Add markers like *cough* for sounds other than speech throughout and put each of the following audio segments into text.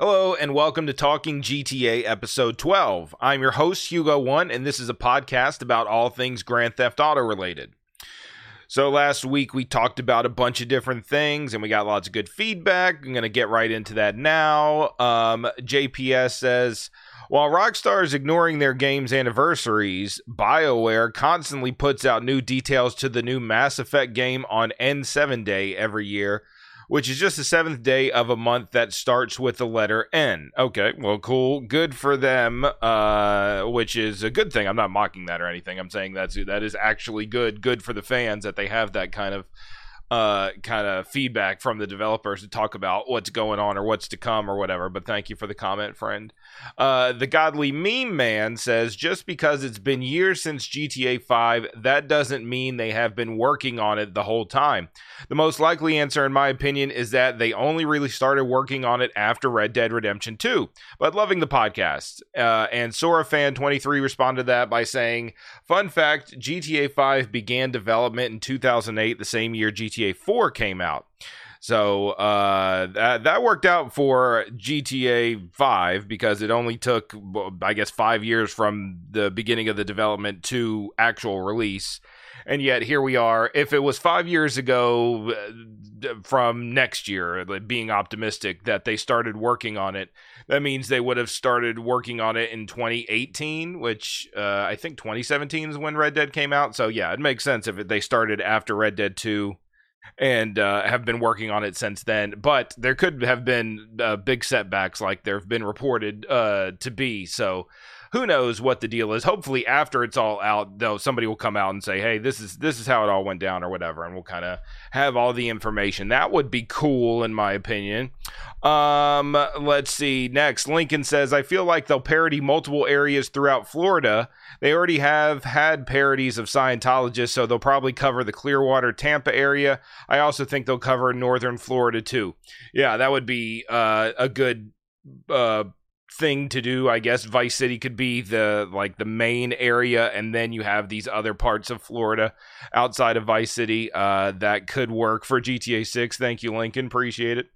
Hello and welcome to Talking GTA episode 12. I'm your host Hugo One and this is a podcast about all things Grand Theft Auto related. So last week we talked about a bunch of different things and we got lots of good feedback. I'm going to get right into that now. Um, JPS says while Rockstar is ignoring their game's anniversaries, BioWare constantly puts out new details to the new Mass Effect game on N7 Day every year which is just the seventh day of a month that starts with the letter N. Okay, well, cool, good for them, uh, which is a good thing. I'm not mocking that or anything. I'm saying that's that is actually good, good for the fans that they have that kind of uh, kind of feedback from the developers to talk about what's going on or what's to come or whatever. But thank you for the comment, friend. Uh, the Godly Meme Man says just because it's been years since GTA 5, that doesn't mean they have been working on it the whole time. The most likely answer, in my opinion, is that they only really started working on it after Red Dead Redemption 2. But loving the podcast. Uh, and Sora Fan 23 responded to that by saying, Fun fact GTA 5 began development in 2008, the same year GTA 4 came out. So uh, that that worked out for GTA 5 because it only took, I guess, five years from the beginning of the development to actual release. And yet here we are. If it was five years ago uh, from next year, being optimistic that they started working on it, that means they would have started working on it in 2018, which uh, I think 2017 is when Red Dead came out. So yeah, it makes sense if they started after Red Dead 2 and uh, have been working on it since then. But there could have been uh, big setbacks, like there have been reported uh, to be. So who knows what the deal is? Hopefully, after it's all out, though, somebody will come out and say, "Hey, this is this is how it all went down," or whatever, and we'll kind of have all the information. That would be cool, in my opinion. Um, let's see. Next, Lincoln says, "I feel like they'll parody multiple areas throughout Florida." They already have had parodies of Scientologists, so they'll probably cover the Clearwater, Tampa area. I also think they'll cover northern Florida too. Yeah, that would be uh, a good uh, thing to do i guess. Vice city could be the like the main area and then you have these other parts of florida outside of vice city uh, that could work for gta 6 thank you lincoln. Appreciate it.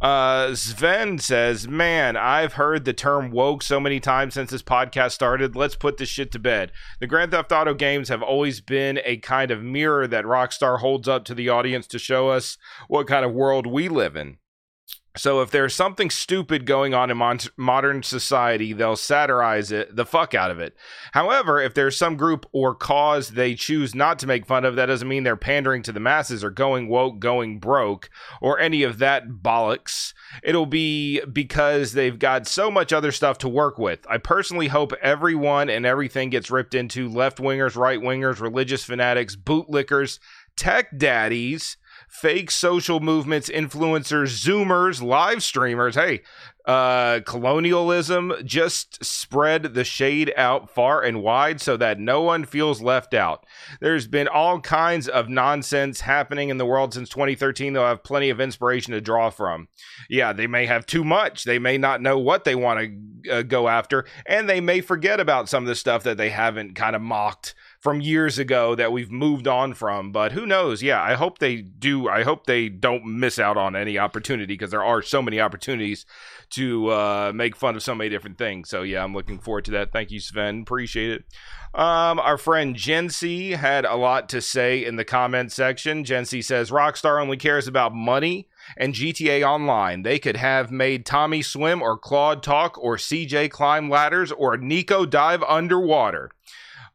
Uh, sven says man i've heard the term woke so many times since this podcast started. Let's put this shit to bed. The grand theft auto games have always been a kind of mirror that rockstar holds up to the audience to show us what kind of world we live in so if there's something stupid going on in mon- modern society, they'll satirize it, the fuck out of it. However, if there's some group or cause they choose not to make fun of, that doesn't mean they're pandering to the masses or going woke, going broke, or any of that bollocks. It'll be because they've got so much other stuff to work with. I personally hope everyone and everything gets ripped into left wingers, right wingers, religious fanatics, bootlickers, tech daddies fake social movements, influencers, Zoomers, live streamers. Hey, uh, colonialism just spread the shade out far and wide so that no one feels left out. There's been all kinds of nonsense happening in the world since 2013. They'll have plenty of inspiration to draw from. Yeah, they may have too much. They may not know what they want to uh, go after, and they may forget about some of the stuff that they haven't kind of mocked from years ago that we've moved on from. But who knows? Yeah, I hope they do. I hope they don't miss out on any opportunity because there are so many opportunities to uh, make fun of so many different things. So yeah, I'm looking forward to that. Thank you, Sven. Appreciate it. Um, our friend Jency had a lot to say in the comment section. Jency says Rockstar only cares about money and GTA Online. They could have made Tommy swim or Claude talk or CJ climb ladders or Niko dive underwater.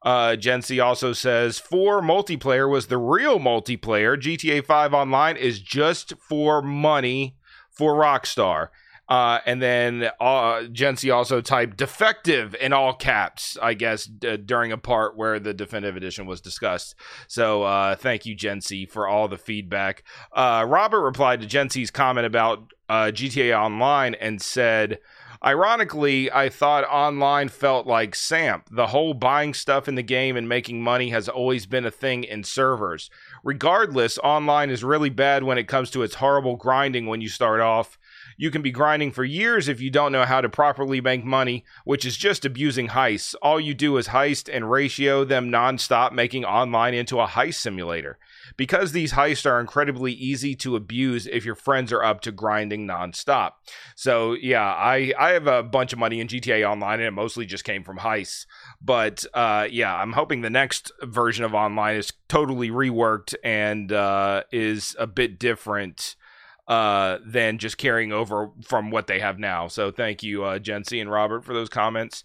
Uh, also says for multiplayer was the real multiplayer. GTA 5 Online is just for money for Rockstar. Uh, and then uh, also typed defective in all caps, I guess, d- during a part where the definitive edition was discussed. So uh, thank you, Jency, for all the feedback. Uh, Robert replied to Jency's comment about uh, GTA Online and said, Ironically, I thought online felt like SAMP. The whole buying stuff in the game and making money has always been a thing in servers. Regardless, online is really bad when it comes to its horrible grinding when you start off You can be grinding for years if you don't know how to properly make money, which is just abusing heists. All you do is heist and ratio them nonstop, making online into a heist simulator. Because these heists are incredibly easy to abuse if your friends are up to grinding nonstop. So yeah, I I have a bunch of money in GTA Online, and it mostly just came from heists. But uh, yeah, I'm hoping the next version of online is totally reworked and uh, is a bit different uh, than just carrying over from what they have now. So thank you, uh, Jency and Robert, for those comments.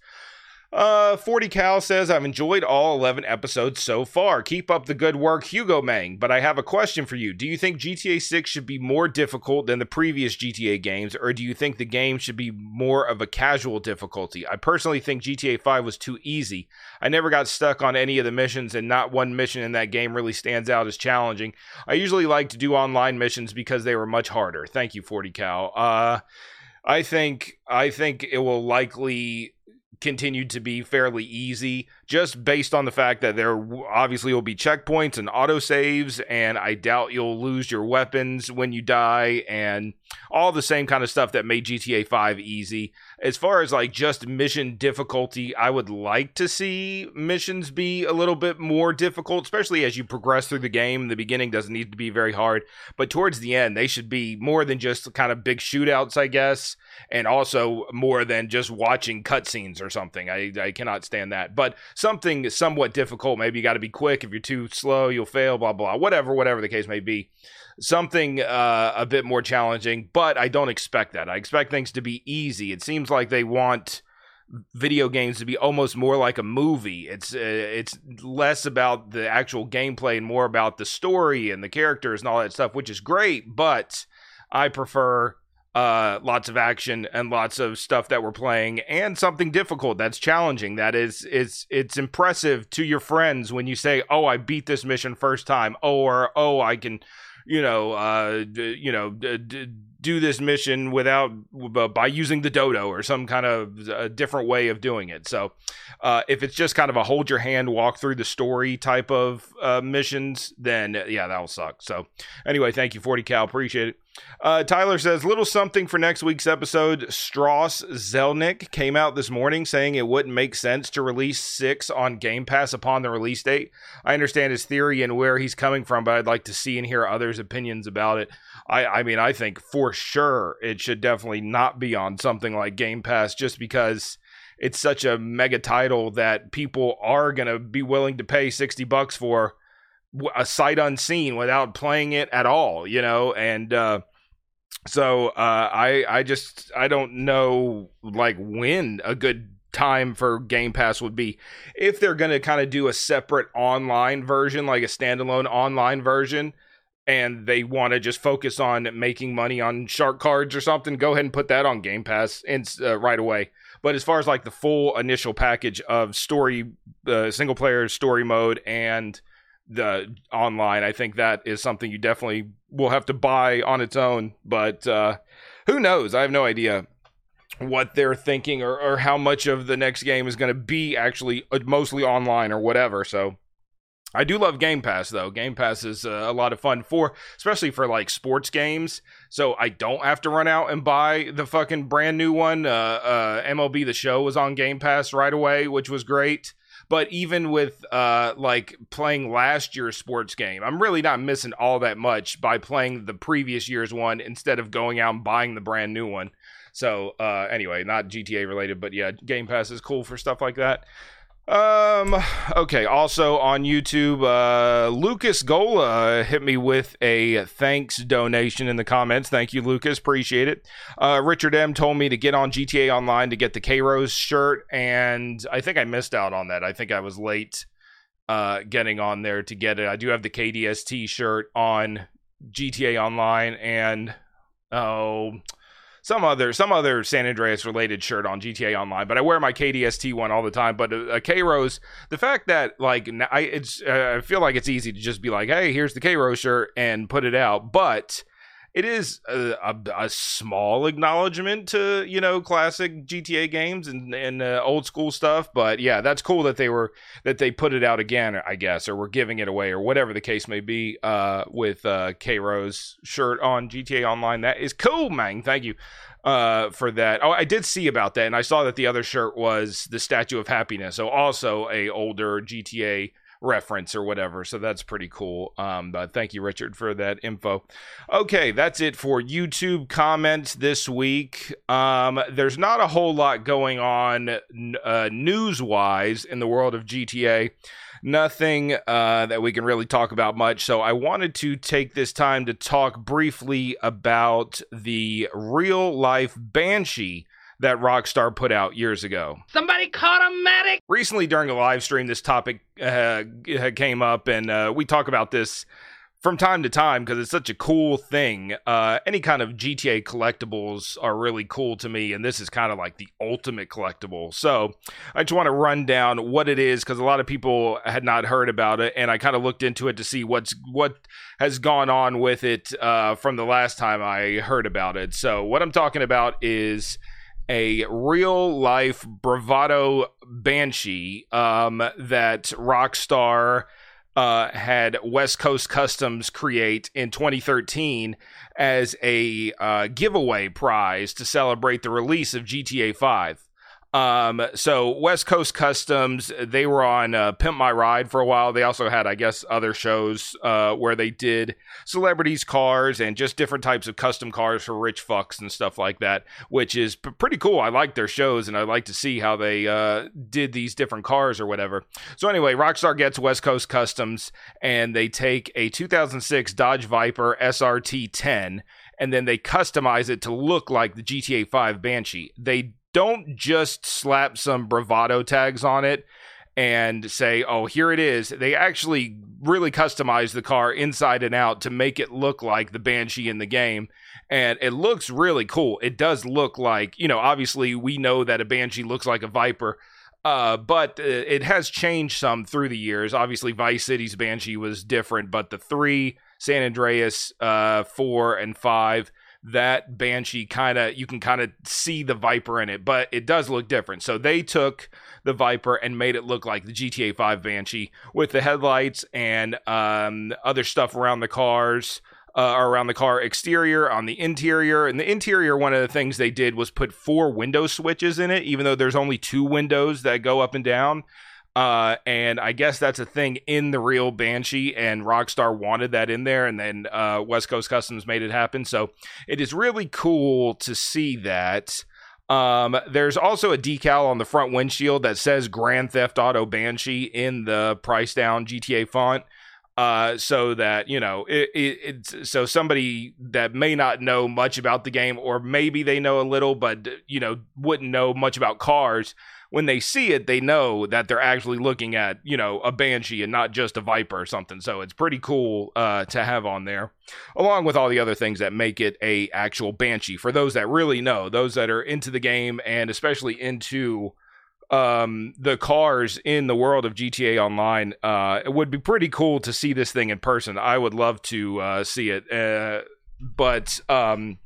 Uh, 40 Cal says, I've enjoyed all 11 episodes so far. Keep up the good work, Hugo Mang. But I have a question for you. Do you think GTA 6 should be more difficult than the previous GTA games, or do you think the game should be more of a casual difficulty? I personally think GTA 5 was too easy. I never got stuck on any of the missions, and not one mission in that game really stands out as challenging. I usually like to do online missions because they were much harder. Thank you, 40 Cal. Uh, I think I think it will likely continued to be fairly easy just based on the fact that there obviously will be checkpoints and autosaves and I doubt you'll lose your weapons when you die and all the same kind of stuff that made GTA 5 easy. As far as like just mission difficulty, I would like to see missions be a little bit more difficult, especially as you progress through the game. The beginning doesn't need to be very hard, but towards the end, they should be more than just kind of big shootouts, I guess, and also more than just watching cutscenes or something. I, I cannot stand that. But something somewhat difficult, maybe you got to be quick. If you're too slow, you'll fail, blah, blah, whatever, whatever the case may be something uh, a bit more challenging, but I don't expect that. I expect things to be easy. It seems like they want video games to be almost more like a movie. It's uh, it's less about the actual gameplay and more about the story and the characters and all that stuff, which is great. But I prefer uh, lots of action and lots of stuff that we're playing and something difficult that's challenging. That is it's it's impressive to your friends when you say, "Oh, I beat this mission first time," or "Oh, I can." you know, uh, d- you know, d- d- do this mission without by using the dodo or some kind of a different way of doing it. So, uh, if it's just kind of a hold your hand, walk through the story type of uh, missions, then yeah, that'll suck. So, anyway, thank you, Forty Cal, appreciate it. Uh, Tyler says, little something for next week's episode. Strauss Zelnick came out this morning saying it wouldn't make sense to release six on Game Pass upon the release date. I understand his theory and where he's coming from, but I'd like to see and hear others' opinions about it. I, I mean, I think for sure it should definitely not be on something like Game Pass just because it's such a mega title that people are going to be willing to pay 60 bucks for a sight unseen without playing it at all, you know, and uh, so uh, I I just I don't know like when a good time for Game Pass would be if they're going to kind of do a separate online version, like a standalone online version, and they want to just focus on making money on shark cards or something. Go ahead and put that on Game Pass and uh, right away. But as far as like the full initial package of story, uh, single player story mode and the online. I think that is something you definitely will have to buy on its own. But uh, who knows? I have no idea what they're thinking or, or how much of the next game is going to be actually uh, mostly online or whatever. So I do love Game Pass though. Game Pass is uh, a lot of fun for, especially for like sports games. So I don't have to run out and buy the fucking brand new one. Uh, uh, MLB The Show was on Game Pass right away, which was great. But even with uh, like playing last year's sports game, I'm really not missing all that much by playing the previous year's one instead of going out and buying the brand new one. So uh, anyway, not GTA related, but yeah, Game Pass is cool for stuff like that. Um. Okay. Also on YouTube, uh, Lucas Gola hit me with a thanks donation in the comments. Thank you, Lucas. Appreciate it. Uh, Richard M told me to get on GTA Online to get the K Rose shirt, and I think I missed out on that. I think I was late uh, getting on there to get it. I do have the KDST shirt on GTA Online, and oh some other some other San Andreas related shirt on GTA Online, but I wear my KDST one all the time. But a, a K Rose, the fact that like I it's uh, I feel like it's easy to just be like, hey, here's the K Rose shirt and put it out, but it is a, a, a, small acknowledgement to you know classic GTA games and and uh, old school stuff. But yeah, that's cool that they were that they put it out again, I guess, or we're giving it away, or whatever the case may be. Uh, with uh, K Rose shirt on GTA Online, that is cool, man. Thank you uh, for that. Oh, I did see about that, and I saw that the other shirt was the Statue of Happiness, so also a older GTA reference or whatever. So that's pretty cool. Um, but thank you, Richard, for that info. Okay, that's it for YouTube comments this week. Um, there's not a whole lot going on uh, news wise in the world of GTA. Nothing uh, that we can really talk about much. So I wanted to take this time to talk briefly about the real life Banshee that Rockstar put out years ago. Somebody caught a medic. Recently, during a live stream, this topic uh, came up, and uh, we talk about this from time to time because it's such a cool thing. Uh, any kind of GTA collectibles are really cool to me, and this is kind of like the ultimate collectible. So I just want to run down what it is because a lot of people had not heard about it, and I kind of looked into it to see what's what has gone on with it uh, from the last time I heard about it. So what I'm talking about is a real life bravado banshee um, that Rockstar uh, had West Coast Customs create in 2013 as a uh, giveaway prize to celebrate the release of GTA 5. Um, so West Coast Customs, they were on uh, Pimp My Ride for a while. They also had, I guess, other shows uh, where they did celebrities' cars and just different types of custom cars for rich fucks and stuff like that, which is p- pretty cool. I like their shows and I like to see how they uh, did these different cars or whatever. So anyway, Rockstar gets West Coast Customs and they take a 2006 Dodge Viper SRT 10 and then they customize it to look like the GTA 5 Banshee. They don't just slap some bravado tags on it and say, oh, here it is. They actually really customize the car inside and out to make it look like the Banshee in the game. And it looks really cool. It does look like, you know, obviously we know that a Banshee looks like a Viper. Uh, but uh, it has changed some through the years. Obviously, Vice City's Banshee was different, but the three, San Andreas, uh, four, and five, that Banshee kind of you can kind of see the Viper in it, but it does look different. So they took the Viper and made it look like the GTA 5 Banshee with the headlights and um, other stuff around the cars. Uh, around the car exterior, on the interior. And the interior, one of the things they did was put four window switches in it, even though there's only two windows that go up and down. Uh, and I guess that's a thing in the real Banshee, and Rockstar wanted that in there, and then uh, West Coast Customs made it happen. So it is really cool to see that. Um, there's also a decal on the front windshield that says Grand Theft Auto Banshee in the Pricedown GTA font. Uh, so that you know, it, it, it's so somebody that may not know much about the game, or maybe they know a little, but you know, wouldn't know much about cars when they see it, they know that they're actually looking at, you know, a Banshee and not just a Viper or something. So it's pretty cool uh, to have on there, along with all the other things that make it a actual Banshee. For those that really know, those that are into the game and especially into um, the cars in the world of GTA Online, uh, it would be pretty cool to see this thing in person. I would love to uh, see it, uh, but um,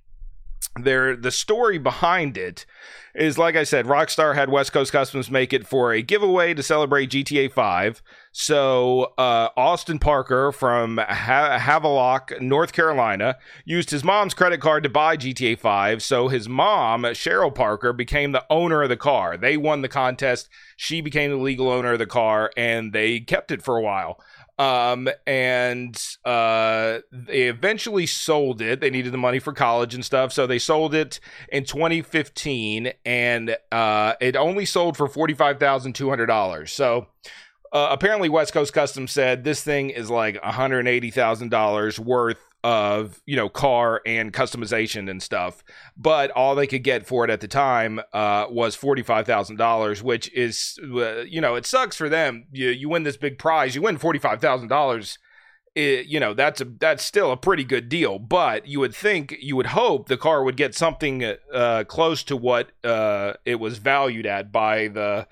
there the story behind it is like I said, Rockstar had West Coast Customs make it for a giveaway to celebrate GTA 5. So uh, Austin Parker from ha- Havelock, North Carolina, used his mom's credit card to buy GTA 5. So his mom, Cheryl Parker, became the owner of the car. They won the contest. She became the legal owner of the car, and they kept it for a while. Um, and uh, they eventually sold it. They needed the money for college and stuff, so they sold it in 2015, and uh, it only sold for forty five thousand two hundred dollars. So. Uh, apparently, West Coast Customs said this thing is like $180,000 worth of you know car and customization and stuff. But all they could get for it at the time uh, was $45000 which is uh, you know it sucks for them. You, you win this big prize you win $45000 you know that's a that's still a pretty good deal. But you would think you would hope the car would get something uh, close to what uh, it was valued at by the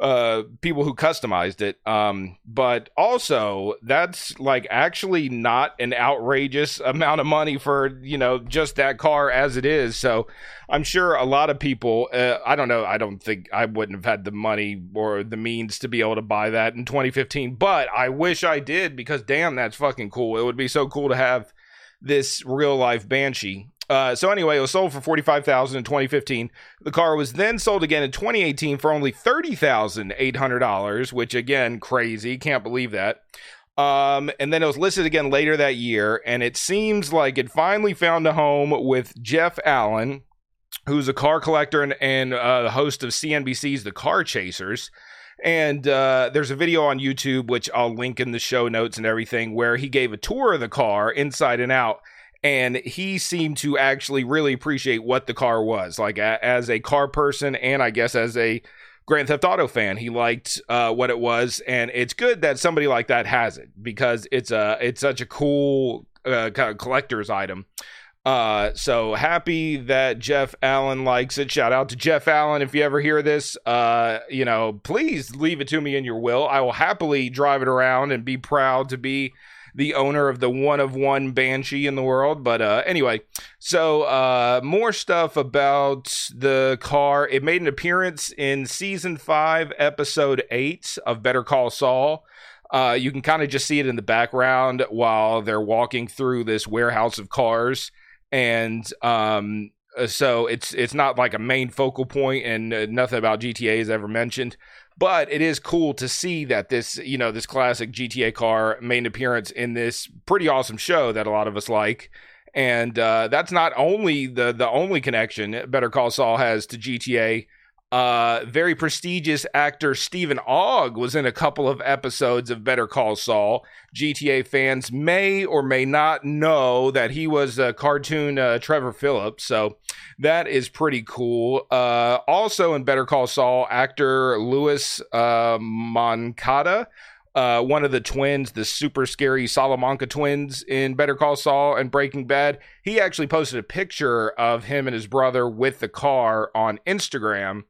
uh people who customized it. Um but also that's like actually not an outrageous amount of money for you know just that car as it is. So i'm sure a lot of people uh, i don't know i don't think i wouldn't have had the money or the means to be able to buy that in 2015 but i wish i did because damn that's fucking cool. It would be so cool to have this real life banshee uh, so anyway, it was sold for forty five thousand in twenty fifteen. The car was then sold again in twenty eighteen for only thirty thousand eight hundred dollars, which again crazy. Can't believe that. Um, and then it was listed again later that year, and it seems like it finally found a home with Jeff Allen, who's a car collector and, and uh, host of CNBC's The Car Chasers. And uh, there's a video on YouTube, which I'll link in the show notes and everything, where he gave a tour of the car inside and out and he seemed to actually really appreciate what the car was like a, as a car person and i guess as a grand theft auto fan he liked uh, what it was and it's good that somebody like that has it because it's a it's such a cool uh, kind of collector's item uh, so happy that Jeff Allen likes it. Shout out to Jeff Allen. If you ever hear this, uh, you know, please leave it to me in your will. I will happily drive it around and be proud to be the owner of the one of one Banshee in the world. But uh, anyway, so uh, more stuff about the car. It made an appearance in season five, episode eight of Better Call Saul. Uh, you can kind of just see it in the background while they're walking through this warehouse of cars, and um, uh, so it's it's not like a main focal point, and uh, nothing about GTA is ever mentioned. But it is cool to see that this, you know, this classic GTA car made an appearance in this pretty awesome show that a lot of us like. And uh, that's not only the the only connection Better Call Saul has to GTA uh, very prestigious actor Steven Ogg was in a couple of episodes of Better Call Saul. GTA fans may or may not know that he was a cartoon uh, Trevor Phillips, so that is pretty cool. Uh, also in Better Call Saul, actor Louis uh, Moncada. Uh, one of the twins, the super scary Salamanca twins in Better Call Saul and Breaking Bad, he actually posted a picture of him and his brother with the car on Instagram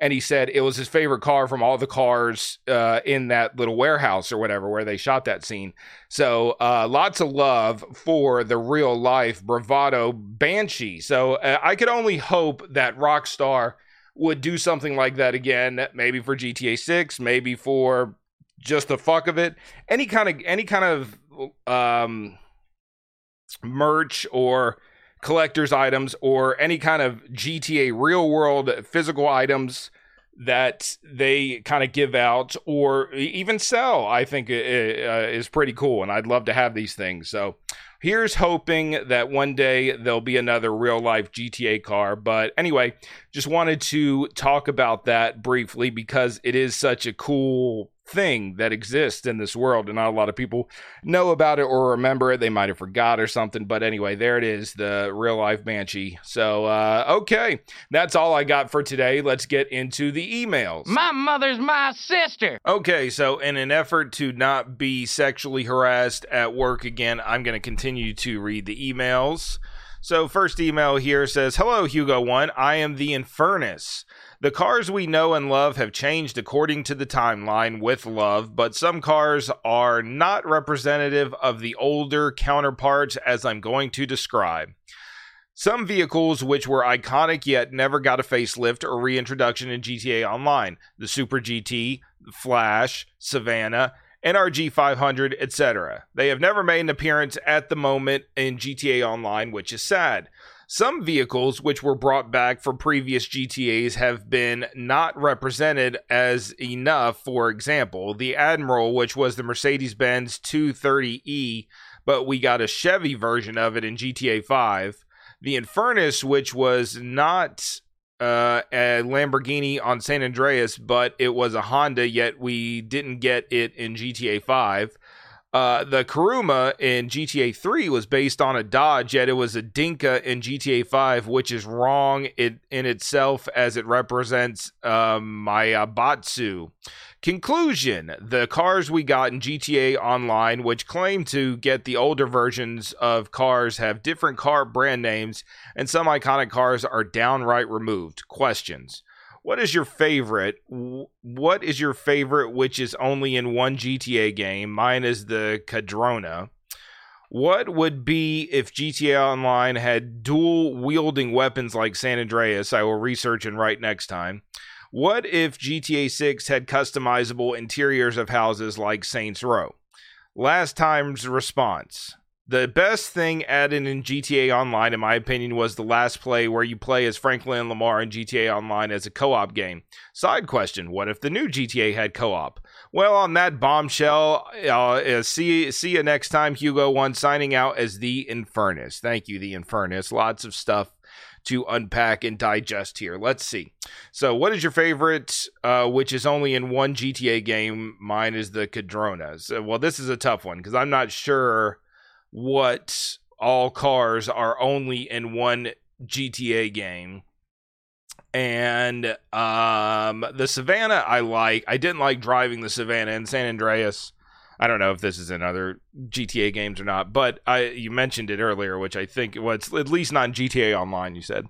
and he said it was his favorite car from all the cars uh, in that little warehouse or whatever where they shot that scene. So uh, lots of love for the real life bravado Banshee. So uh, I could only hope that Rockstar would do something like that again, maybe for GTA 6, maybe for just the fuck of it. Any kind of any kind of um, merch or collector's items or any kind of GTA real world physical items that they kind of give out or even sell, I think uh, is pretty cool. And I'd love to have these things. So here's hoping that one day there'll be another real life GTA car. But anyway, just wanted to talk about that briefly because it is such a cool thing that exists in this world and not a lot of people know about it or remember it. They might have forgot or something but anyway there it is the real life banshee. So uh, okay that's all i got for today. Let's get into the emails. My mother's my sister. Okay so in an effort to not be sexually harassed at work again i'm going to continue to read the emails. So first email here says hello hugo one. I am the infernus the cars we know and love have changed according to the timeline with love, but some cars are not representative of the older counterparts as I'm going to describe. Some vehicles which were iconic yet never got a facelift or reintroduction in GTA Online the Super GT, Flash, Savannah, NRG 500, etc. They have never made an appearance at the moment in GTA Online, which is sad. Some vehicles which were brought back from previous GTAs have been not represented as enough. For example, the Admiral, which was the Mercedes Benz 230E, but we got a Chevy version of it in GTA 5. The Infernus, which was not uh, a Lamborghini on San Andreas, but it was a Honda, yet we didn't get it in GTA 5. Uh, the Kuruma in GTA 3 was based on a Dodge, yet it was a Dinka in GTA 5, which is wrong in, in itself as it represents um, Batsu. Conclusion The cars we got in GTA Online, which claim to get the older versions of cars, have different car brand names, and some iconic cars are downright removed. Questions What is your favorite? What is your favorite, which is only in one GTA game? Mine is the Cadrona. What would be if GTA Online had dual wielding weapons like San Andreas? I will research and write next time. What if GTA 6 had customizable interiors of houses like Saints Row? Last time's response. The best thing added in GTA Online, in my opinion, was the last play where you play as Franklin and Lamar in GTA Online as a co op game. Side question What if the new GTA had co op? Well, on that bombshell, uh, uh, see, see you next time, Hugo One, signing out as the Infernus. Thank you, the Infernus. Lots of stuff to unpack and digest here. Let's see. So, what is your favorite, uh, which is only in one GTA game? Mine is the Cadronas. So, well, this is a tough one because I'm not sure what all cars are only in one GTA game. And um, the Savannah, I like. I didn't like driving the Savannah in San Andreas. I don't know if this is in other GTA games or not, but I you mentioned it earlier, which I think was well, at least not in GTA Online. You said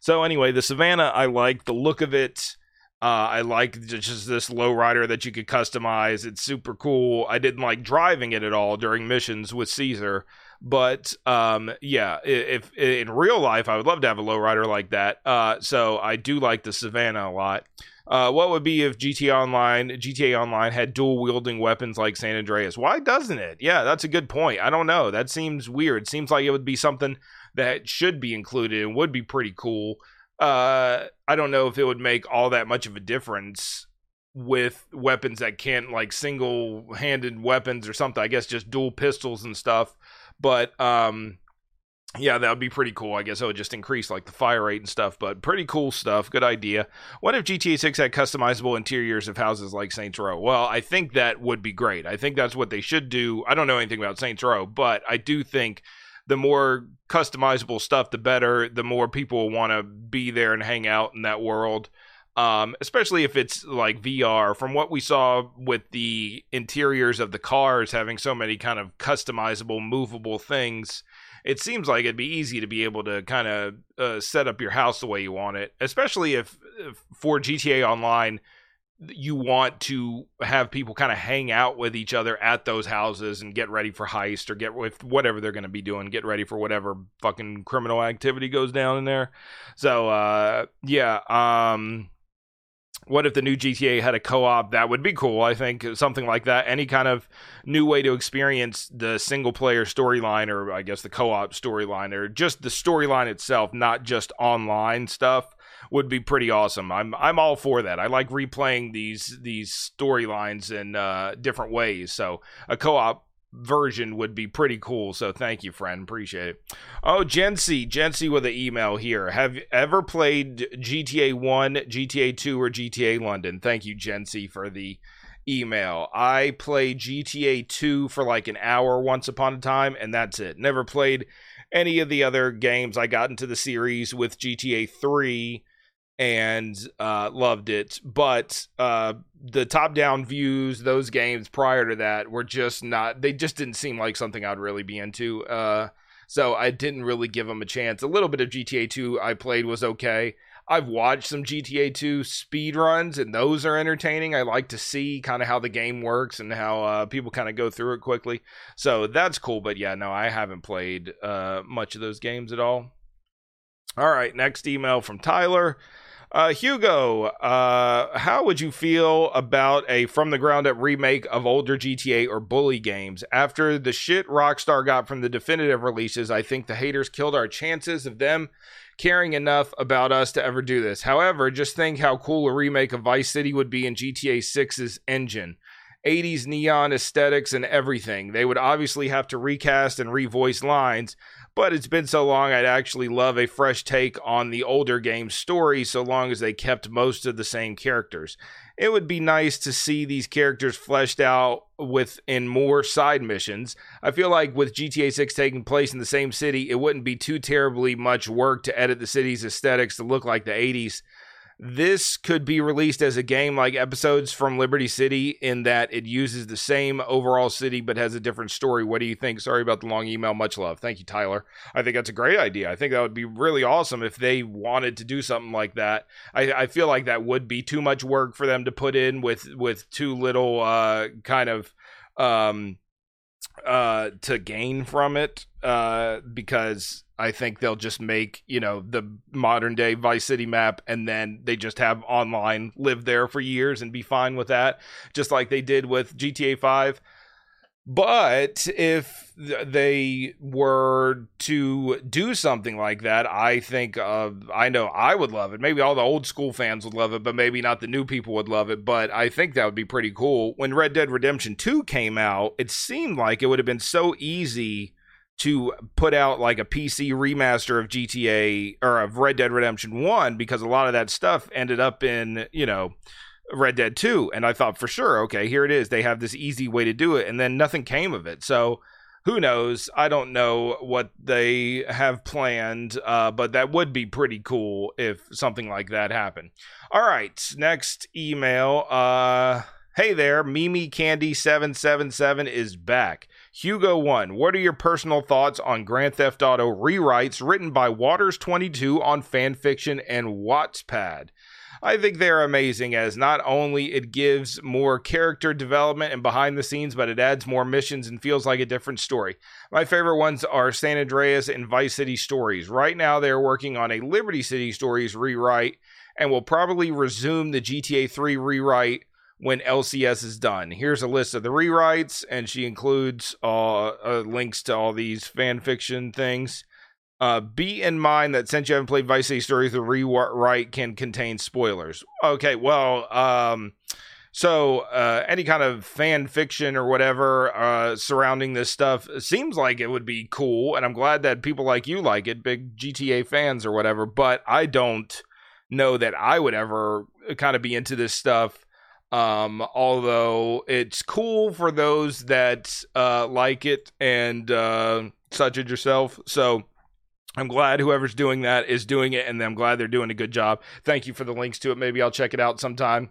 so. Anyway, the Savannah, I like the look of it. Uh, I like just this lowrider that you could customize. It's super cool. I didn't like driving it at all during missions with Caesar, but um, yeah, if, if, in real life, I would love to have a lowrider like that. Uh, so I do like the Savannah a lot. Uh, what would be if GTA Online, GTA Online had dual wielding weapons like San Andreas? Why doesn't it? Yeah, that's a good point. I don't know. That seems weird. Seems like it would be something that should be included and would be pretty cool. Uh, I don't know if it would make all that much of a difference with weapons that can't like single handed weapons or something. I guess just dual pistols and stuff. But um, yeah, that would be pretty cool. I guess it would just increase like the fire rate and stuff, but pretty cool stuff. Good idea. What if GTA 6 had customizable interiors of houses like Saints Row? Well, I think that would be great. I think that's what they should do. I don't know anything about Saints Row, but I do think the more customizable stuff, the better. The more people want to be there and hang out in that world. Um, especially if it's like VR. From what we saw with the interiors of the cars having so many kind of customizable, movable things, it seems like it'd be easy to be able to kind of uh, set up your house the way you want it, especially if, if for GTA Online you want to have people kind of hang out with each other at those houses and get ready for heist or get with whatever they're going to be doing get ready for whatever fucking criminal activity goes down in there so uh yeah um what if the new GTA had a co-op? That would be cool. I think something like that. Any kind of new way to experience the single player storyline, or I guess the co-op storyline, or just the storyline itself, not just online stuff, would be pretty awesome. I'm I'm all for that. I like replaying these these storylines in uh, different ways. So a co-op version would be pretty cool. So thank you, friend. Appreciate it. Oh, Jency, Jency with an email here. Have you ever played GTA 1, GTA 2, or GTA London? Thank you, Jency, for the email. I played GTA 2 for like an hour once upon a time, and that's it. Never played any of the other games. I got into the series with GTA 3 and uh, loved it. But uh, the top down views, those games prior to that were just not, they just didn't seem like something I'd really be into. Uh, so I didn't really give them a chance. A little bit of GTA 2 I played was okay. I've watched some GTA 2 speed runs, and those are entertaining. I like to see kind of how the game works and how uh, people kind of go through it quickly. So that's cool. But yeah, no, I haven't played uh, much of those games at all. All right, next email from Tyler. Uh, Hugo, uh, how would you feel about a from the ground up remake of older GTA or Bully games? After the shit Rockstar got from the definitive releases, I think the haters killed our chances of them caring enough about us to ever do this. However, just think how cool a remake of Vice City would be in GTA 6's engine. 80s neon aesthetics and everything. They would obviously have to recast and revoice lines, but it's been so long I'd actually love a fresh take on the older game's story so long as they kept most of the same characters. It would be nice to see these characters fleshed out within more side missions. I feel like with GTA 6 taking place in the same city, it wouldn't be too terribly much work to edit the city's aesthetics to look like the 80s this could be released as a game like episodes from Liberty City in that it uses the same overall city but has a different story. What do you think? Sorry about the long email. Much love. Thank you, Tyler. I think that's a great idea. I think that would be really awesome if they wanted to do something like that. I, I feel like that would be too much work for them to put in with with too little uh, kind of um, uh, to gain from it uh, because I think they'll just make, you know, the modern day Vice City map and then they just have online live there for years and be fine with that, just like they did with GTA 5. But if they were to do something like that, I think uh, I know I would love it. Maybe all the old school fans would love it, but maybe not the new people would love it. But I think that would be pretty cool. When Red Dead Redemption 2 came out, it seemed like it would have been so easy to put out like a PC remaster of GTA or of Red Dead Redemption 1 because a lot of that stuff ended up in, you know, Red Dead 2. And I thought for sure, okay, here it is. They have this easy way to do it. And then nothing came of it. So who knows? I don't know what they have planned, uh, but that would be pretty cool if something like that happened. All right, next email. Uh, hey there, Mimi Candy 777 is back. Hugo 1, what are your personal thoughts on Grand Theft Auto rewrites written by Waters22 on fanfiction and Wattpad? I think they're amazing as not only it gives more character development and behind the scenes, but it adds more missions and feels like a different story. My favorite ones are San Andreas and Vice City Stories. Right now, they're working on a Liberty City Stories rewrite and will probably resume the GTA 3 rewrite when LCS is done. Here's a list of the rewrites, and she includes uh, uh, links to all these fan fiction things. Uh, be in mind that since you haven't played Vice City Stories, the rewrite can contain spoilers. Okay, well, um, so uh, any kind of fan fiction or whatever uh, surrounding this stuff seems like it would be cool, and I'm glad that people like you like it, big GTA fans or whatever. But I don't know that I would ever kind of be into this stuff um, although it's cool for those that uh, like it and uh, such as yourself. So I'm glad whoever's doing that is doing it, and I'm glad they're doing a good job. Thank you for the links to it. Maybe I'll check it out sometime.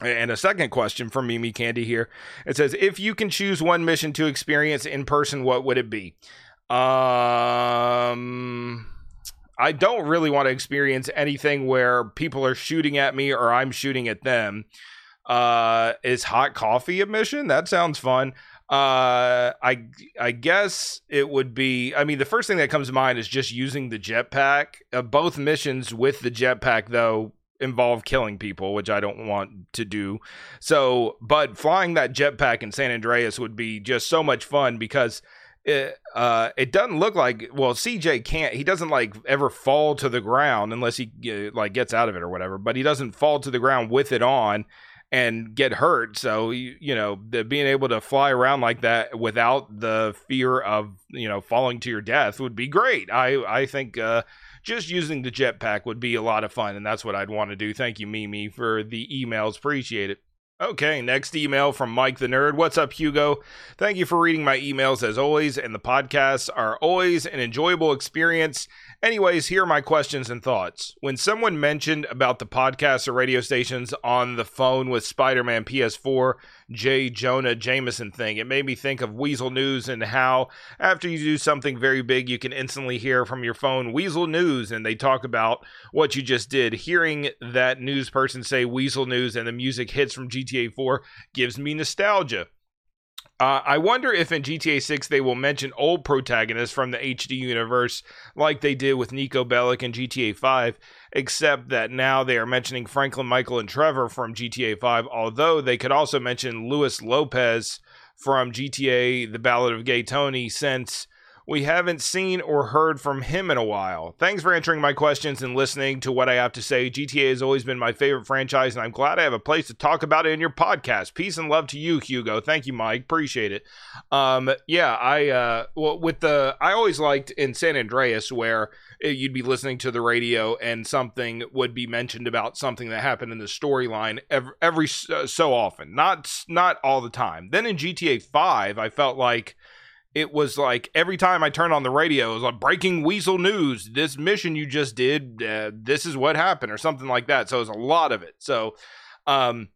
And a second question from Mimi Candy here. It says, if you can choose one mission to experience in person, what would it be? Um, I don't really want to experience anything where people are shooting at me or I'm shooting at them. Uh, is hot coffee a mission? That sounds fun. Uh, I I guess it would be. I mean, the first thing that comes to mind is just using the jetpack. Uh, both missions with the jetpack, though, involve killing people, which I don't want to do. So, but flying that jetpack in San Andreas would be just so much fun because it uh it doesn't look like well CJ can't he doesn't like ever fall to the ground unless he uh, like gets out of it or whatever but he doesn't fall to the ground with it on and get hurt. So you, you know, the, being able to fly around like that without the fear of you know falling to your death would be great. I I think uh, just using the jetpack would be a lot of fun, and that's what I'd want to do. Thank you, Mimi, for the emails. Appreciate it. Okay, next email from Mike the Nerd. What's up, Hugo? Thank you for reading my emails as always, and the podcasts are always an enjoyable experience Anyways, here are my questions and thoughts. When someone mentioned about the podcasts or radio stations on the phone with Spider Man PS4, J. Jonah Jameson thing, it made me think of Weazel News and how after you do something very big, you can instantly hear from your phone Weazel News, and they talk about what you just did. Hearing that news person say Weazel News and the music hits from GTA 4 gives me nostalgia. Uh, I wonder if in GTA 6 they will mention old protagonists from the HD universe like they did with Niko Bellic in GTA 5, except that now they are mentioning Franklin, Michael, and Trevor from GTA 5, although they could also mention Luis Lopez from GTA The Ballad of Gay Tony since we haven't seen or heard from him in a while. Thanks for answering my questions and listening to what I have to say. GTA has always been my favorite franchise, and I'm glad I have a place to talk about it in your podcast. Peace and love to you, Hugo. Thank you, Mike. Appreciate it. Um, yeah, I uh, well with the I always liked in San Andreas where you'd be listening to the radio and something would be mentioned about something that happened in the storyline every, every so often, not not all the time. Then in GTA Five, I felt like it was like every time I turned on the radio, it was like breaking Weazel news. This mission you just did, uh, this is what happened, or something like that. So it was a lot of it. So, um,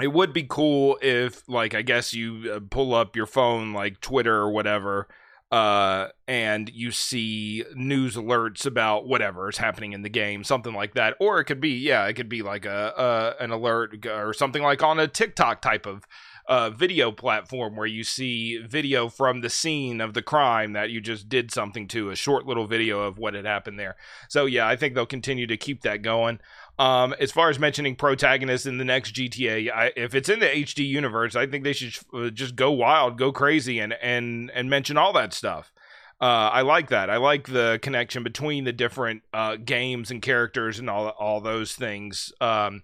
it would be cool if, like, I guess you uh, pull up your phone, like Twitter or whatever, uh, and you see news alerts about whatever is happening in the game, something like that. Or it could be, yeah, it could be like a, a an alert or something like on a TikTok type of uh, video platform where you see video from the scene of the crime that you just did something to, a short little video of what had happened there. So yeah, I think they'll continue to keep that going. Um, as far as mentioning protagonists in the next GTA, I, if it's in the HD universe, I think they should uh, just go wild, go crazy, and and and mention all that stuff. Uh, I like that. I like the connection between the different uh, games and characters and all all those things. Um,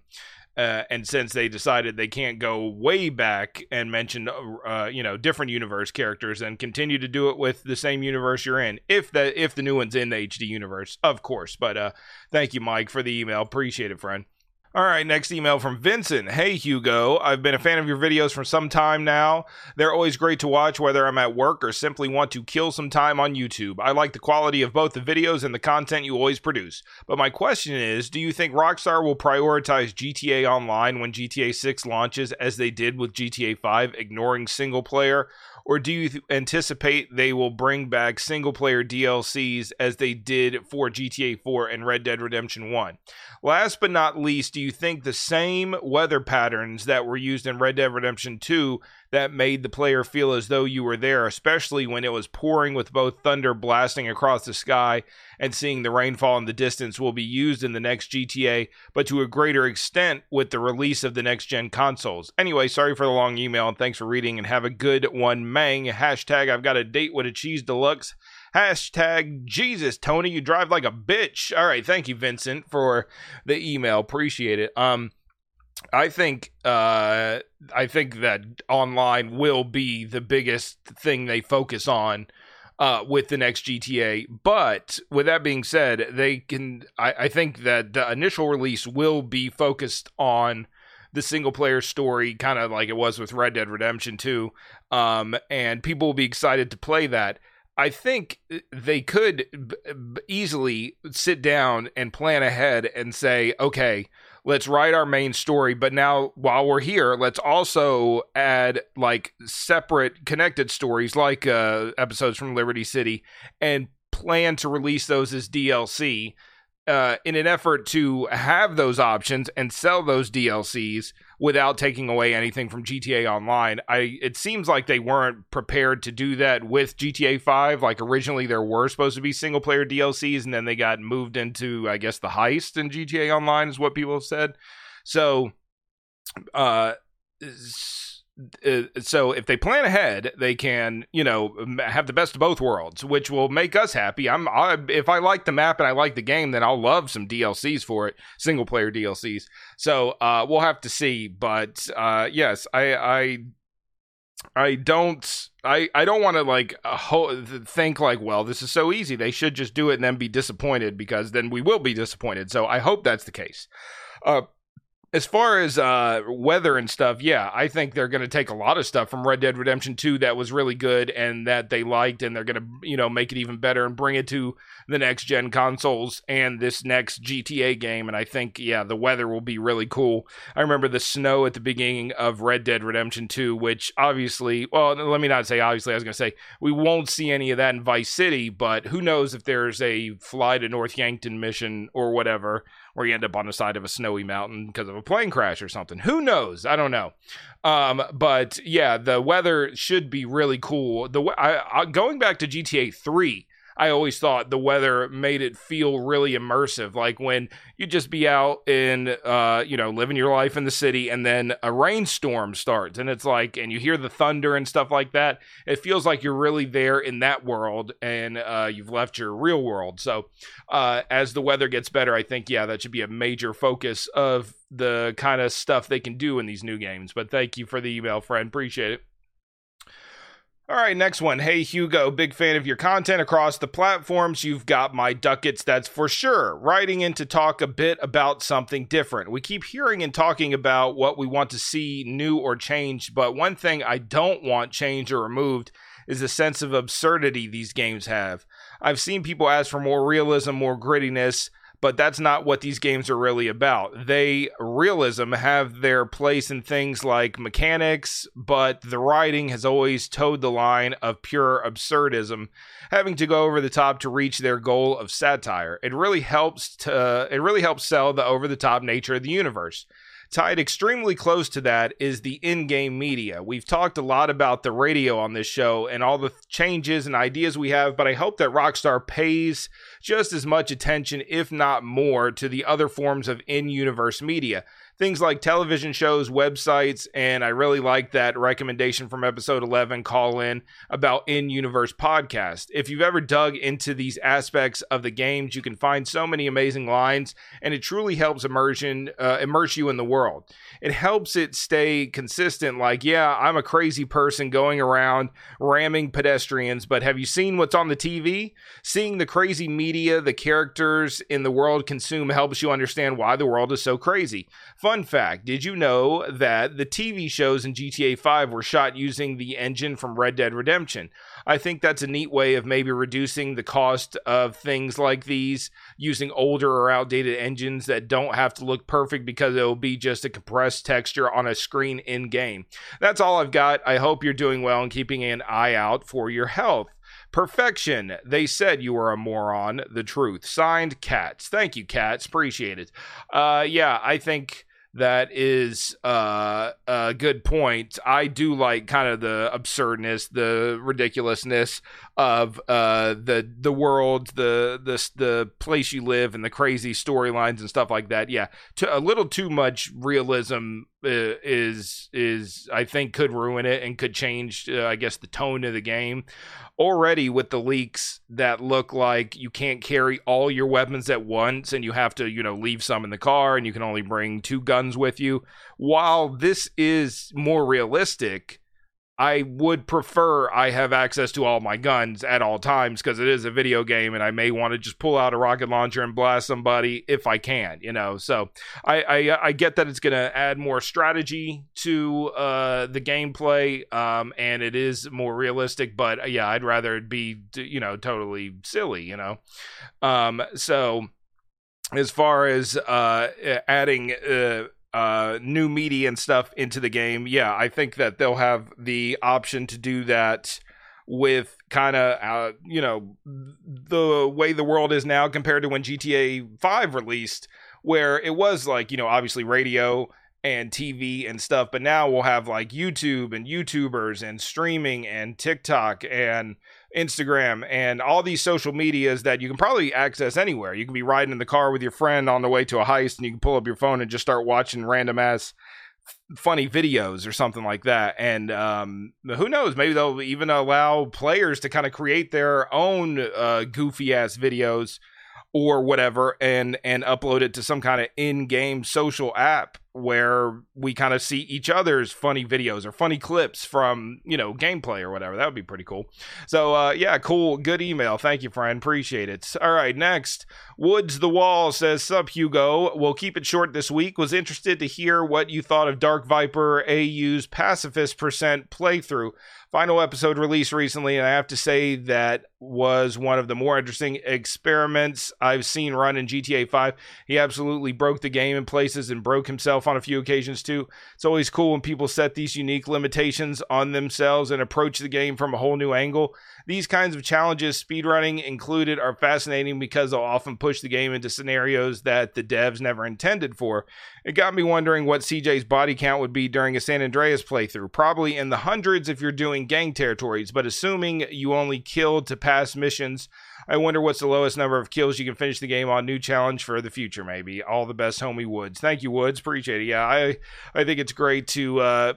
uh, and since they decided they can't go way back and mention, uh, you know, different universe characters and continue to do it with the same universe you're in, if the if the new one's in the HD universe, of course. But uh, thank you, Mike, for the email. Appreciate it, friend. All right, next email from Vincent. Hey, Hugo. I've been a fan of your videos for some time now. They're always great to watch, whether I'm at work or simply want to kill some time on YouTube. I like the quality of both the videos and the content you always produce. But my question is do you think Rockstar will prioritize GTA Online when GTA 6 launches as they did with GTA 5, ignoring single player? or do you th- anticipate they will bring back single player DLCs as they did for GTA 4 and Red Dead Redemption 1? Last but not least, you think the same weather patterns that were used in Red Dead Redemption 2 that made the player feel as though you were there, especially when it was pouring with both thunder blasting across the sky and seeing the rainfall in the distance, will be used in the next GTA, but to a greater extent with the release of the next gen consoles. Anyway, sorry for the long email and thanks for reading and have a good one, Mang. Hashtag I've got a date with a cheese deluxe. Hashtag Jesus, Tony, you drive like a bitch. All right, thank you, Vincent, for the email. Appreciate it. Um, I think uh, I think that online will be the biggest thing they focus on uh, with the next GTA. But with that being said, they can. I, I think that the initial release will be focused on the single player story, kind of like it was with Red Dead Redemption 2. Um, and people will be excited to play that. I think they could b- easily sit down and plan ahead and say, okay, let's write our main story but now while we're here let's also add like separate connected stories like uh, episodes from liberty city and plan to release those as dlc uh, in an effort to have those options and sell those DLCs without taking away anything from GTA Online. I it seems like they weren't prepared to do that with GTA 5. Like originally there were supposed to be single player DLCs and then they got moved into I guess the heist in GTA Online is what people have said. So uh uh, so if they plan ahead, they can, you know, have the best of both worlds, which will make us happy. I'm, I, if I like the map and I like the game, then I'll love some DLCs for it, single player DLCs. So uh, we'll have to see. But uh, yes, I, I, I don't, I, I don't want to like ho- think like, well, this is so easy. They should just do it and then be disappointed because then we will be disappointed. So I hope that's the case. Uh, as far as uh, weather and stuff, yeah, I think they're going to take a lot of stuff from Red Dead Redemption 2 that was really good and that they liked, and they're going to, you know, make it even better and bring it to the next gen consoles and this next GTA game. And I think, yeah, the weather will be really cool. I remember the snow at the beginning of Red Dead Redemption 2, which obviously, well, let me not say obviously, I was going to say we won't see any of that in Vice City, but who knows if there's a fly to North Yankton mission or whatever where you end up on the side of a snowy mountain because of a plane crash or something. Who knows? I don't know. Um, but yeah, the weather should be really cool. The I, I, going back to GTA 3, I always thought the weather made it feel really immersive. Like when you just be out in, uh, you know, living your life in the city, and then a rainstorm starts, and it's like, and you hear the thunder and stuff like that. It feels like you're really there in that world, and uh, you've left your real world. So, uh, as the weather gets better, I think, yeah, that should be a major focus of the kind of stuff they can do in these new games. But thank you for the email, friend. Appreciate it. All right, next one. Hey, Hugo, big fan of your content across the platforms. You've got my ducats, that's for sure. Writing in to talk a bit about something different. We keep hearing and talking about what we want to see new or changed, but one thing I don't want changed or removed is the sense of absurdity these games have. I've seen people ask for more realism, more grittiness, but that's not what these games are really about. They realism have their place in things like mechanics, but the writing has always towed the line of pure absurdism, having to go over the top to reach their goal of satire. It really helps to it really helps sell the over the top nature of the universe. Tied extremely close to that is the in game media. We've talked a lot about the radio on this show and all the changes and ideas we have, but I hope that Rockstar pays just as much attention, if not more, to the other forms of in universe media things like television shows, websites, and I really like that recommendation from episode 11 call in about in universe podcast. If you've ever dug into these aspects of the games, you can find so many amazing lines, and it truly helps immersion uh, immerse you in the world. It helps it stay consistent. Like, yeah, I'm a crazy person going around ramming pedestrians, but have you seen what's on the TV? Seeing the crazy media the characters in the world consume helps you understand why the world is so crazy. Fun fact Did you know that the TV shows in GTA 5 were shot using the engine from Red Dead Redemption? I think that's a neat way of maybe reducing the cost of things like these using older or outdated engines that don't have to look perfect because it'll be just a compressed texture on a screen in game. That's all I've got. I hope you're doing well and keeping an eye out for your health. Perfection. They said you were a moron. The truth. Signed, Cats. Thank you, Cats. Appreciate it. Uh, yeah, I think that is uh, a good point. I do like kind of the absurdness, the ridiculousness of uh, the the world, the the the place you live, and the crazy storylines and stuff like that. Yeah, to, a little too much realism is is I think could ruin it and could change, uh, I guess, the tone of the game already with the leaks that look like you can't carry all your weapons at once and you have to, you know, leave some in the car and you can only bring two guns with you. While this is more realistic, I would prefer I have access to all my guns at all times because it is a video game and I may want to just pull out a rocket launcher and blast somebody if I can, you know. So I I, I get that it's going to add more strategy to uh, the gameplay um, and it is more realistic, but uh, yeah, I'd rather it be you know totally silly, you know. Um, so as far as uh, adding uh, uh, new media and stuff into the game, yeah, I think that they'll have the option to do that with kind of uh, you know the way the world is now compared to when GTA 5 released where it was like you know obviously radio and TV and stuff but now we'll have like YouTube and YouTubers and streaming and TikTok and Instagram, and all these social medias that you can probably access anywhere. You can be riding in the car with your friend on the way to a heist, and you can pull up your phone and just start watching random ass funny videos or something like that. And um, who knows? Maybe they'll even allow players to kind of create their own uh, goofy ass videos or whatever and and upload it to some kind of in-game social app where we kind of see each other's funny videos or funny clips from you know gameplay or whatever. That would be pretty cool. So uh yeah cool. Good email. Thank you friend appreciate it. All right next. Woods the wall says sup hugo. We'll keep it short this week. Was interested to hear what you thought of DarkViperAU's pacifist percent playthrough. Final episode released recently, and I have to say that was one of the more interesting experiments I've seen run in GTA 5. He absolutely broke the game in places and broke himself on a few occasions too. It's always cool when people set these unique limitations on themselves and approach the game from a whole new angle. These kinds of challenges, speedrunning included, are fascinating because they'll often push the game into scenarios that the devs never intended for. It got me wondering what CJ's body count would be during a San Andreas playthrough. Probably in the hundreds if you're doing gang territories, but assuming you only killed to pass missions, I wonder what's the lowest number of kills you can finish the game on. New challenge for the future, maybe. All the best, homie Woods. Thank you, Woods. Appreciate it. Yeah, I I think it's great to uh,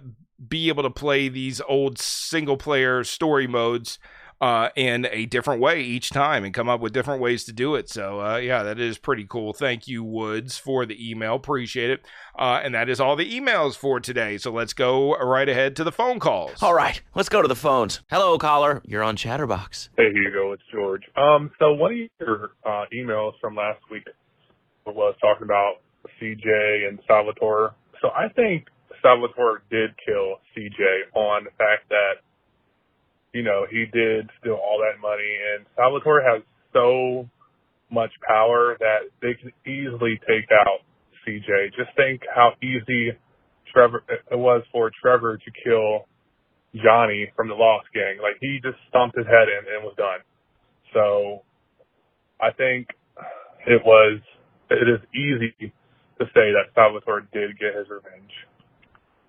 be able to play these old single player story modes uh, in a different way each time and come up with different ways to do it. So, uh, yeah, that is pretty cool. Thank you, Woods, for the email. Appreciate it. Uh, and that is all the emails for today. So let's go right ahead to the phone calls. All right, let's go to the phones. Hello, caller. You're on Chatterbox. Hey, Hugo. It's George. Um, so one of your uh, emails from last week was talking about CJ and Salvatore. So I think Salvatore did kill CJ on the fact that you know, he did steal all that money and Salvatore has so much power that they can easily take out CJ. Just think how easy Trevor it was for Trevor to kill Johnny from the Lost Gang. Like he just stomped his head in and was done. So I think it was it is easy to say that Salvatore did get his revenge.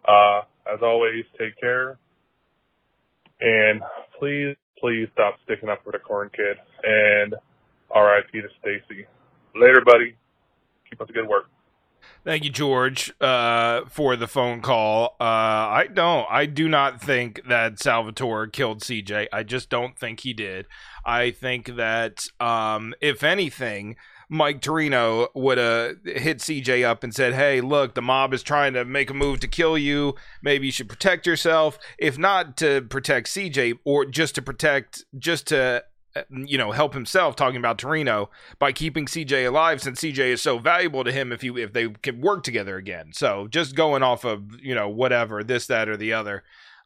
Uh, as always, take care. And please, please stop sticking up for the corn kid. And RIP to Stacy. Later, buddy. Keep up the good work. Thank you, George, uh, for the phone call. Uh, I don't. I do not think that Salvatore killed CJ. I just don't think he did. I think that, um, if anything, Mike Toreno would have hit CJ up and said, "Hey, look, the mob is trying to make a move to kill you. Maybe you should protect yourself. If not to protect CJ, or just to protect, just to." uh, You know, help himself. Talking about Toreno by keeping CJ alive, since CJ is so valuable to him. If you if they can work together again, so just going off of you know whatever this that or the other.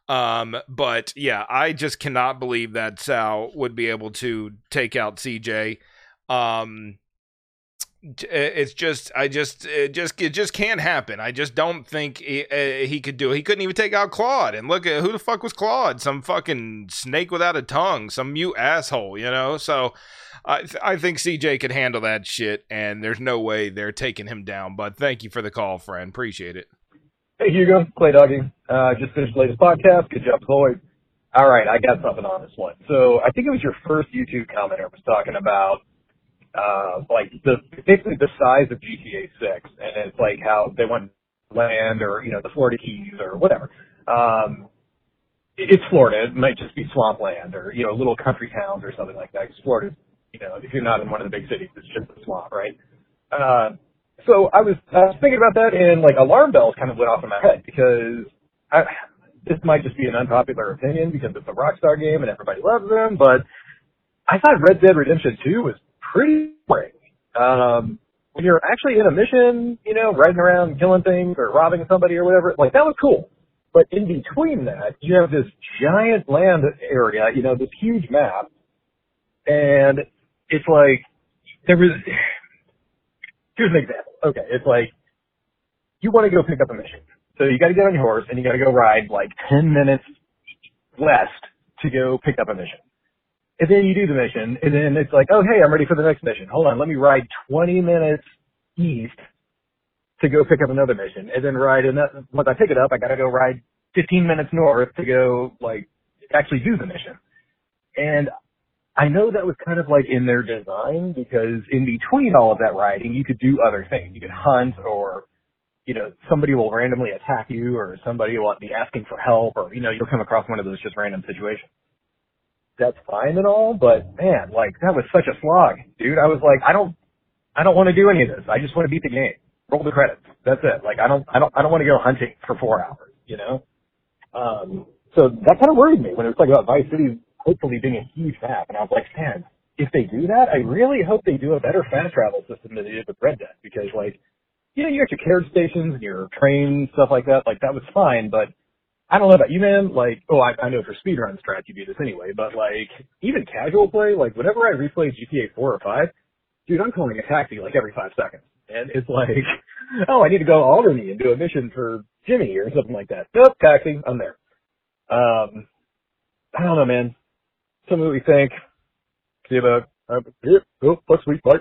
Um, but yeah, I just cannot believe that Sal would be able to take out CJ. Um, it's just, I just, it just, it just can't happen. I just don't think he, uh, he could do it. He couldn't even take out Claude. And look at who the fuck was Claude? Some fucking snake without a tongue, some mute asshole, you know? So I, th- I think CJ could handle that shit, and there's no way they're taking him down. But thank you for the call, friend. Appreciate it. Hey Hugo, Clay Doggy. Uh, just finished the latest podcast. Good job, Chloe. All right, I got something on this one. So I think it was your first YouTube commenter was talking about uh like the basically the size of GTA six and it's like how they want land or, you know, the Florida Keys or whatever. Um it's Florida. It might just be swampland or, you know, little country towns or something like that. Because Florida, you know, if you're not in one of the big cities, it's just a swamp, right? Uh, so I was, I was thinking about that and like alarm bells kind of went off in my head because I, this might just be an unpopular opinion because it's a Rockstar game and everybody loves them, but I thought Red Dead Redemption 2 was pretty boring. Um, when you're actually in a mission, you know, riding around killing things or robbing somebody or whatever, like that was cool. But in between that, you have this giant land area, you know, this huge map, and it's like there was. *sighs* Here's an example. Okay, it's like you want to go pick up a mission, so you got to get on your horse and you got to go ride like ten minutes west to go pick up a mission. And then you do the mission, and then it's like, oh hey, I'm ready for the next mission. Hold on, let me ride 20 minutes east to go pick up another mission, and then ride another. Once I pick it up, I got to go ride 15 minutes north to go like actually do the mission. And I know that was kind of like in their design because in between all of that riding, you could do other things. You could hunt or, you know, somebody will randomly attack you or somebody will be asking for help or, you know, you'll come across one of those just random situations. That's fine and all, but man, like that was such a slog, dude. I was like, I don't, I don't want to do any of this. I just want to beat the game. Roll the credits. That's it. Like I don't, I don't, I don't want to go hunting for four hours, you know? Um, so that kind of worried me when it was talking about Vice City hopefully being a huge map. And I was like, man, if they do that, I really hope they do a better fast travel system than they did with Red Dead because like, you know, you got your carriage stations and your train stuff like that. Like that was fine, but I don't know about you, man. Like, oh, I, I know for speedrun strats you do this anyway, but like even casual play, like whenever I replay GTA 4 or 5, dude, I'm calling a taxi like every five seconds. And it's like, *laughs* oh, I need to go to Albany and do a mission for Jimmy or something like that. Nope, taxi, I'm there. Um, I don't know, man. Tell me what you think. See you about. Uh, yeah, oh, that's sweet. Bye.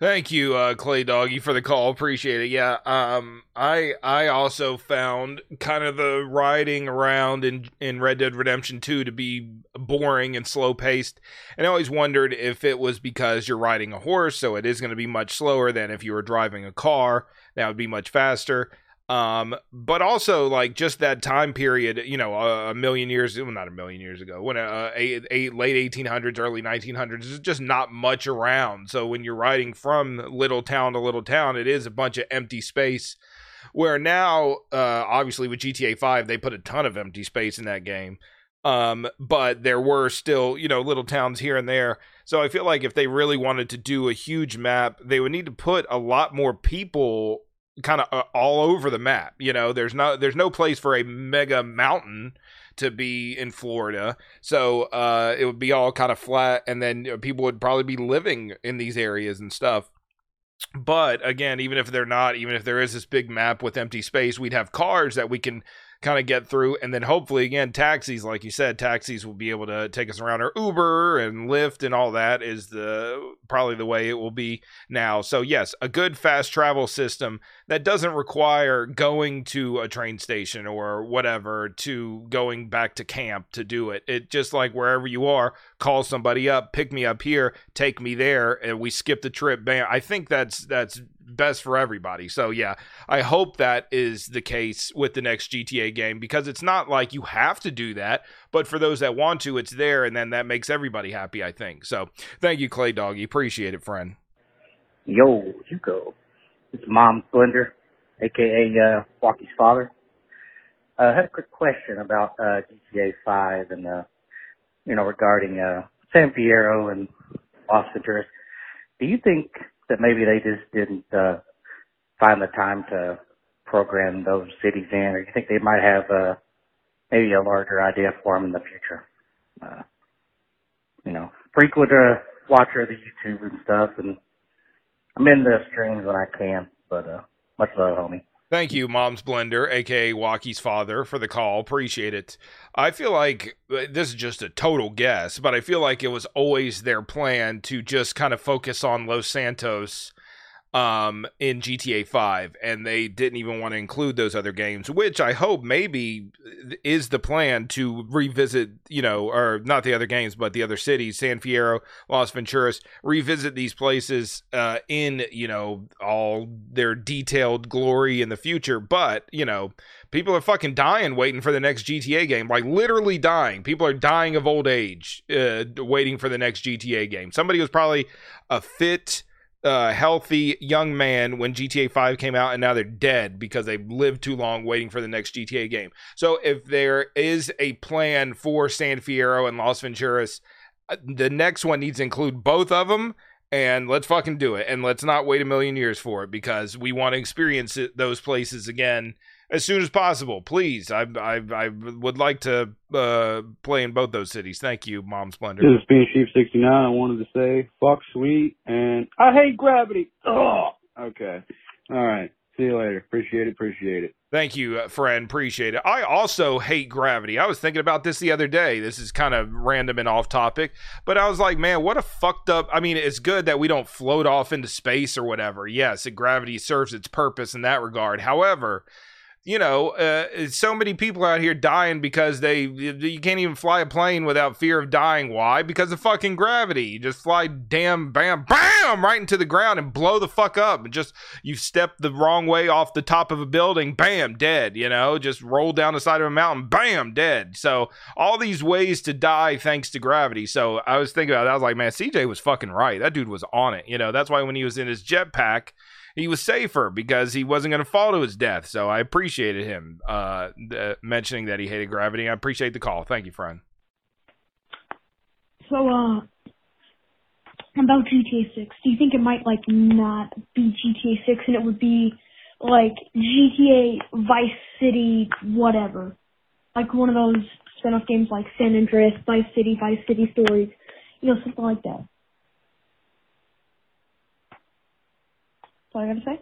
Thank you, uh, Clay Doggy, for the call. Appreciate it. Yeah, um, I I also found kind of the riding around in in Red Dead Redemption 2 to be boring and slow paced, and I always wondered if it was because you're riding a horse, so it is going to be much slower than if you were driving a car. That would be much faster. Um, but also like just that time period, you know, a, a million years, well, not a million years ago, when uh, a, a late 1800s, early 1900s, there's just not much around. So when you're riding from little town to little town, it is a bunch of empty space. Where now, uh, obviously with GTA 5, they put a ton of empty space in that game. Um, but there were still, you know, little towns here and there. So I feel like if they really wanted to do a huge map, they would need to put a lot more people kind of uh, all over the map. You know, there's no there's no place for a mega mountain to be in Florida. So uh, it would be all kind of flat, and then you know, people would probably be living in these areas and stuff. But again, even if they're not, even if there is this big map with empty space, we'd have cars that we can kind of get through. And then hopefully, again, taxis, like you said, taxis will be able to take us around, or Uber and Lyft and all that is the probably the way it will be now. So, yes, a good fast travel system that doesn't require going to a train station or whatever to going back to camp to do it. It just like wherever you are, call somebody up, pick me up here, take me there, and we skip the trip. Bam. I think that's that's best for everybody. So yeah, I hope that is the case with the next GTA game because it's not like you have to do that, but for those that want to, it's there, and then that makes everybody happy. I think so. Thank you, Clay Doggy. Appreciate it, friend. Yo, you go. It's Mom Splendor, aka uh, Walky's father. Uh, I had a quick question about uh, GTA 5 and, uh, you know, regarding uh, San Fierro and Los Venturas. Do you think that maybe they just didn't uh, find the time to program those cities in, or you think they might have uh, maybe a larger idea for them in the future? Uh, you know, frequent uh, watcher of the YouTube and stuff, and I'm in the streams when I can, but uh, much love, homie. Thank you, Mom's Blender, aka Walky's father, for the call. Appreciate it. I feel like uh, this is just a total guess, but I feel like it was always their plan to just kind of focus on Los Santos um, in GTA 5, and they didn't even want to include those other games, which I hope maybe is the plan to revisit, you know, or not the other games, but the other cities, San Fierro, Las Venturas, revisit these places uh, in, you know, all their detailed glory in the future. But, you know, people are fucking dying waiting for the next GTA game, like literally dying. People are dying of old age uh, waiting for the next GTA game. Somebody was probably a fit uh, healthy young man when GTA 5 came out, and now they're dead because they've lived too long waiting for the next GTA game. So, if there is a plan for San Fierro and Los Venturas, uh, the next one needs to include both of them. And let's fucking do it. And let's not wait a million years for it because we want to experience it, those places again as soon as possible. Please, I I, I would like to uh, play in both those cities. Thank you, Mom Splendor. This is Bean Sheep sixty nine. I wanted to say fuck sweet and I hate gravity. Oh, okay. All right. See you later. Appreciate it. Appreciate it. Thank you, uh, friend. Appreciate it. I also hate gravity. I was thinking about this the other day. This is kind of random and off topic, but I was like, man, what a fucked up. I mean, it's good that we don't float off into space or whatever. Yes, gravity serves its purpose in that regard. However, you know, uh, so many people out here dying because they you can't even fly a plane without fear of dying. Why? Because of fucking gravity. You just fly damn bam bam right into the ground and blow the fuck up. And just you step the wrong way off the top of a building, bam, dead. You know, just roll down the side of a mountain, bam, dead. So all these ways to die thanks to gravity. So I was thinking about it. I was like, man, CJ was fucking right. That dude was on it. You know, that's why when he was in his jetpack he was safer because he wasn't going to fall to his death. So I appreciated him uh, mentioning that he hated gravity. I appreciate the call. Thank you, friend. So, uh, about GTA 6, do you think it might, like, not be GTA 6 and it would be, like, GTA Vice City, whatever? Like one of those spin-off games like San Andreas, Vice City, Vice City Stories, you know, something like that. All I gotta say.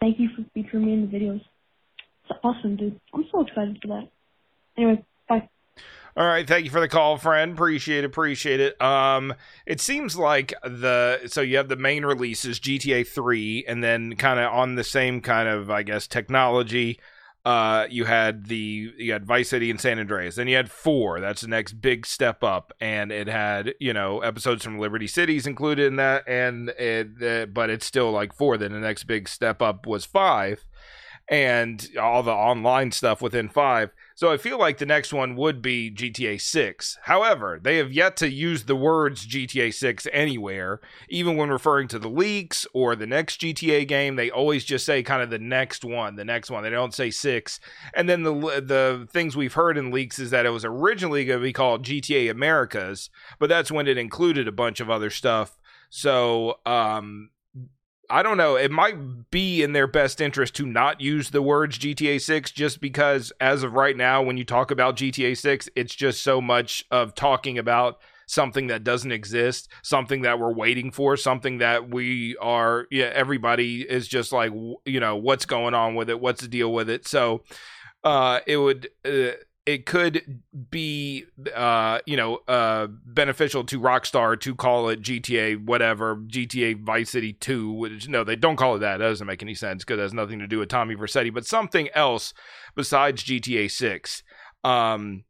Thank you for featuring me in the videos. It's awesome, dude. I'm so excited for that. Anyway, bye. All right, thank you for the call, friend. Appreciate it, appreciate it. Um, it seems like the so you have the main releases GTA 3 and then kind of on the same kind of I guess technology uh, you had the you had Vice City and San Andreas. Then you had four. That's the next big step up, and it had you know episodes from Liberty Cities included in that, and it uh, but it's still like four. Then the next big step up was five, and all the online stuff within five. So I feel like the next one would be GTA 6. However, they have yet to use the words GTA 6 anywhere, even when referring to the leaks or the next GTA game. They always just say kind of the next one, the next one. They don't say 6. And then the the things we've heard in leaks is that it was originally going to be called GTA Americas, but that's when it included a bunch of other stuff. So, um I don't know. It might be in their best interest to not use the words GTA 6 just because, as of right now, when you talk about GTA 6, it's just so much of talking about something that doesn't exist, something that we're waiting for, something that we are, yeah, everybody is just like, you know, what's going on with it? What's the deal with it? So, uh, it would, uh, it could be uh you know uh beneficial to Rockstar to call it GTA whatever GTA Vice City 2 which no they don't call it that, that doesn't make any sense because it has nothing to do with Tommy Vercetti but something else besides GTA 6 um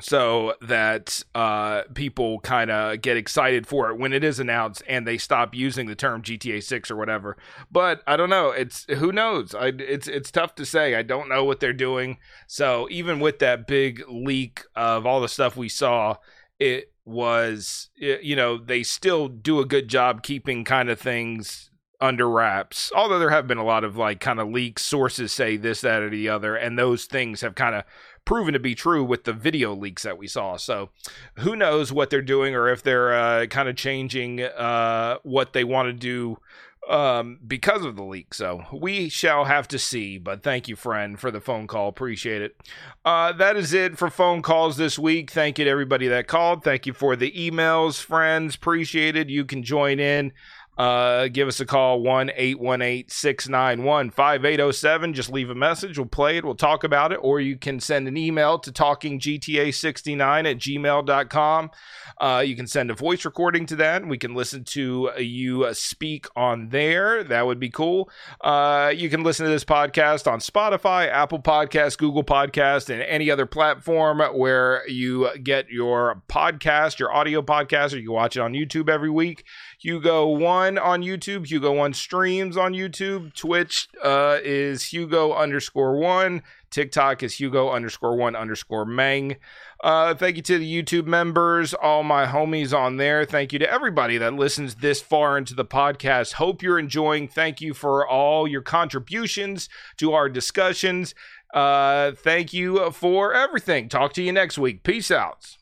so that uh, people kind of get excited for it when it is announced and they stop using the term GTA 6 or whatever. But I don't know. It's who knows. I, it's it's tough to say. I don't know what they're doing. So even with that big leak of all the stuff we saw, it was you know they still do a good job keeping kind of things under wraps. Although there have been a lot of like kind of leaks, sources say this, that, or the other, and those things have kind of proven to be true with the video leaks that we saw. So who knows what they're doing or if they're uh, kind of changing uh, what they want to do um, because of the leak. So we shall have to see. But thank you, friend, for the phone call. Appreciate it. Uh, that is it for phone calls this week. Thank you to everybody that called. Thank you for the emails, friends. Appreciate it. You can join in. Uh, give us a call 1 818 691 5807. Just leave a message. We'll play it. We'll talk about it. Or you can send an email to talkinggta69 at gmail.com. Uh, you can send a voice recording to that. We can listen to you speak on there. That would be cool. Uh, you can listen to this podcast on Spotify, Apple Podcast, Google Podcast, and any other platform where you get your podcast, your audio podcast, or you watch it on YouTube every week. Hugo One on YouTube. Hugo One streams on YouTube. Twitch uh, is Hugo underscore one. TikTok is Hugo underscore one underscore Mang. Uh, thank you to the YouTube members, all my homies on there. Thank you to everybody that listens this far into the podcast. Hope you're enjoying. Thank you for all your contributions to our discussions. Uh, thank you for everything. Talk to you next week. Peace out.